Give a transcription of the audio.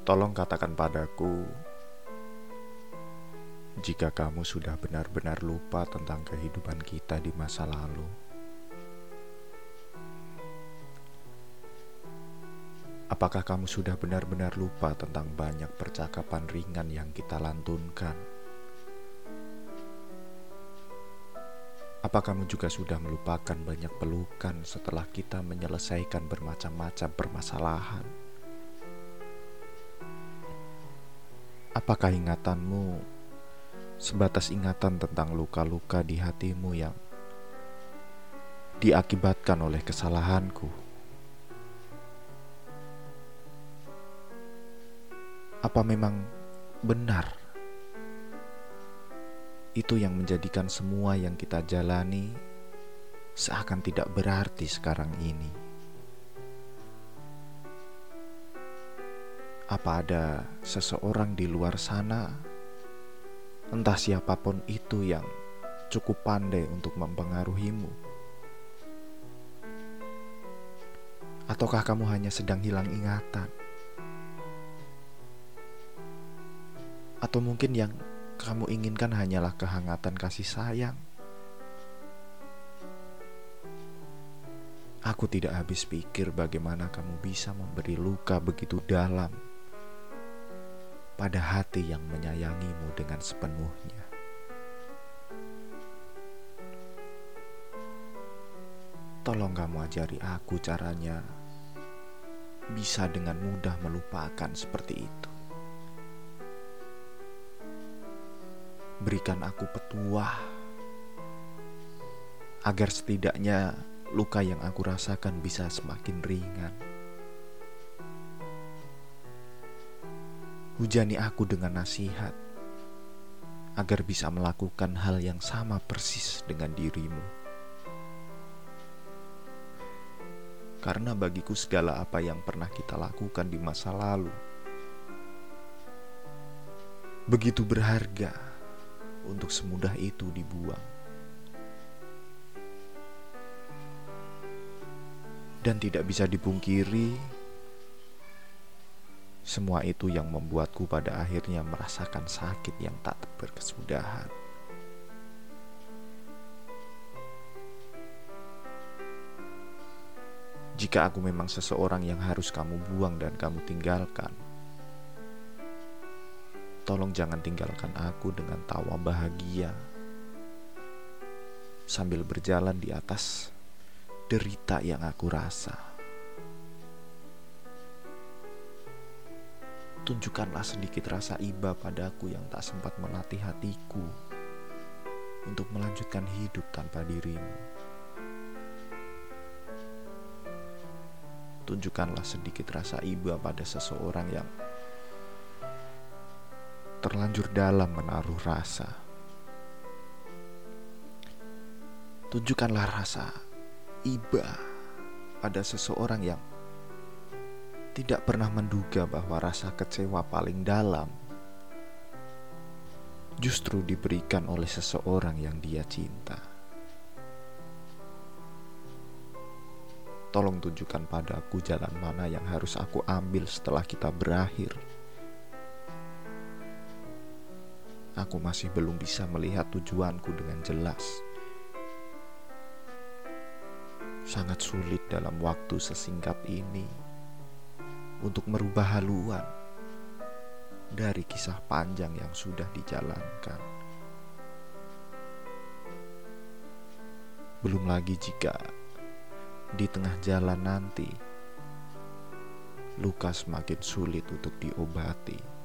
Tolong katakan padaku jika kamu sudah benar-benar lupa tentang kehidupan kita di masa lalu. Apakah kamu sudah benar-benar lupa tentang banyak percakapan ringan yang kita lantunkan? Apa kamu juga sudah melupakan banyak pelukan setelah kita menyelesaikan bermacam-macam permasalahan? Apakah ingatanmu sebatas ingatan tentang luka-luka di hatimu yang diakibatkan oleh kesalahanku? Apa memang benar? itu yang menjadikan semua yang kita jalani seakan tidak berarti sekarang ini. Apa ada seseorang di luar sana, entah siapa pun itu yang cukup pandai untuk mempengaruhimu? Ataukah kamu hanya sedang hilang ingatan? Atau mungkin yang kamu inginkan hanyalah kehangatan kasih sayang. Aku tidak habis pikir bagaimana kamu bisa memberi luka begitu dalam pada hati yang menyayangimu dengan sepenuhnya. Tolong kamu ajari aku caranya bisa dengan mudah melupakan seperti itu. berikan aku petuah agar setidaknya luka yang aku rasakan bisa semakin ringan. Hujani aku dengan nasihat agar bisa melakukan hal yang sama persis dengan dirimu. Karena bagiku segala apa yang pernah kita lakukan di masa lalu begitu berharga untuk semudah itu dibuang. Dan tidak bisa dipungkiri, semua itu yang membuatku pada akhirnya merasakan sakit yang tak berkesudahan. Jika aku memang seseorang yang harus kamu buang dan kamu tinggalkan, Tolong jangan tinggalkan aku dengan tawa bahagia sambil berjalan di atas derita yang aku rasa. Tunjukkanlah sedikit rasa iba padaku yang tak sempat melatih hatiku untuk melanjutkan hidup tanpa dirimu. Tunjukkanlah sedikit rasa iba pada seseorang yang terlanjur dalam menaruh rasa. Tunjukkanlah rasa iba pada seseorang yang tidak pernah menduga bahwa rasa kecewa paling dalam justru diberikan oleh seseorang yang dia cinta. Tolong tunjukkan padaku jalan mana yang harus aku ambil setelah kita berakhir. aku masih belum bisa melihat tujuanku dengan jelas. Sangat sulit dalam waktu sesingkat ini untuk merubah haluan dari kisah panjang yang sudah dijalankan. Belum lagi jika di tengah jalan nanti luka semakin sulit untuk diobati.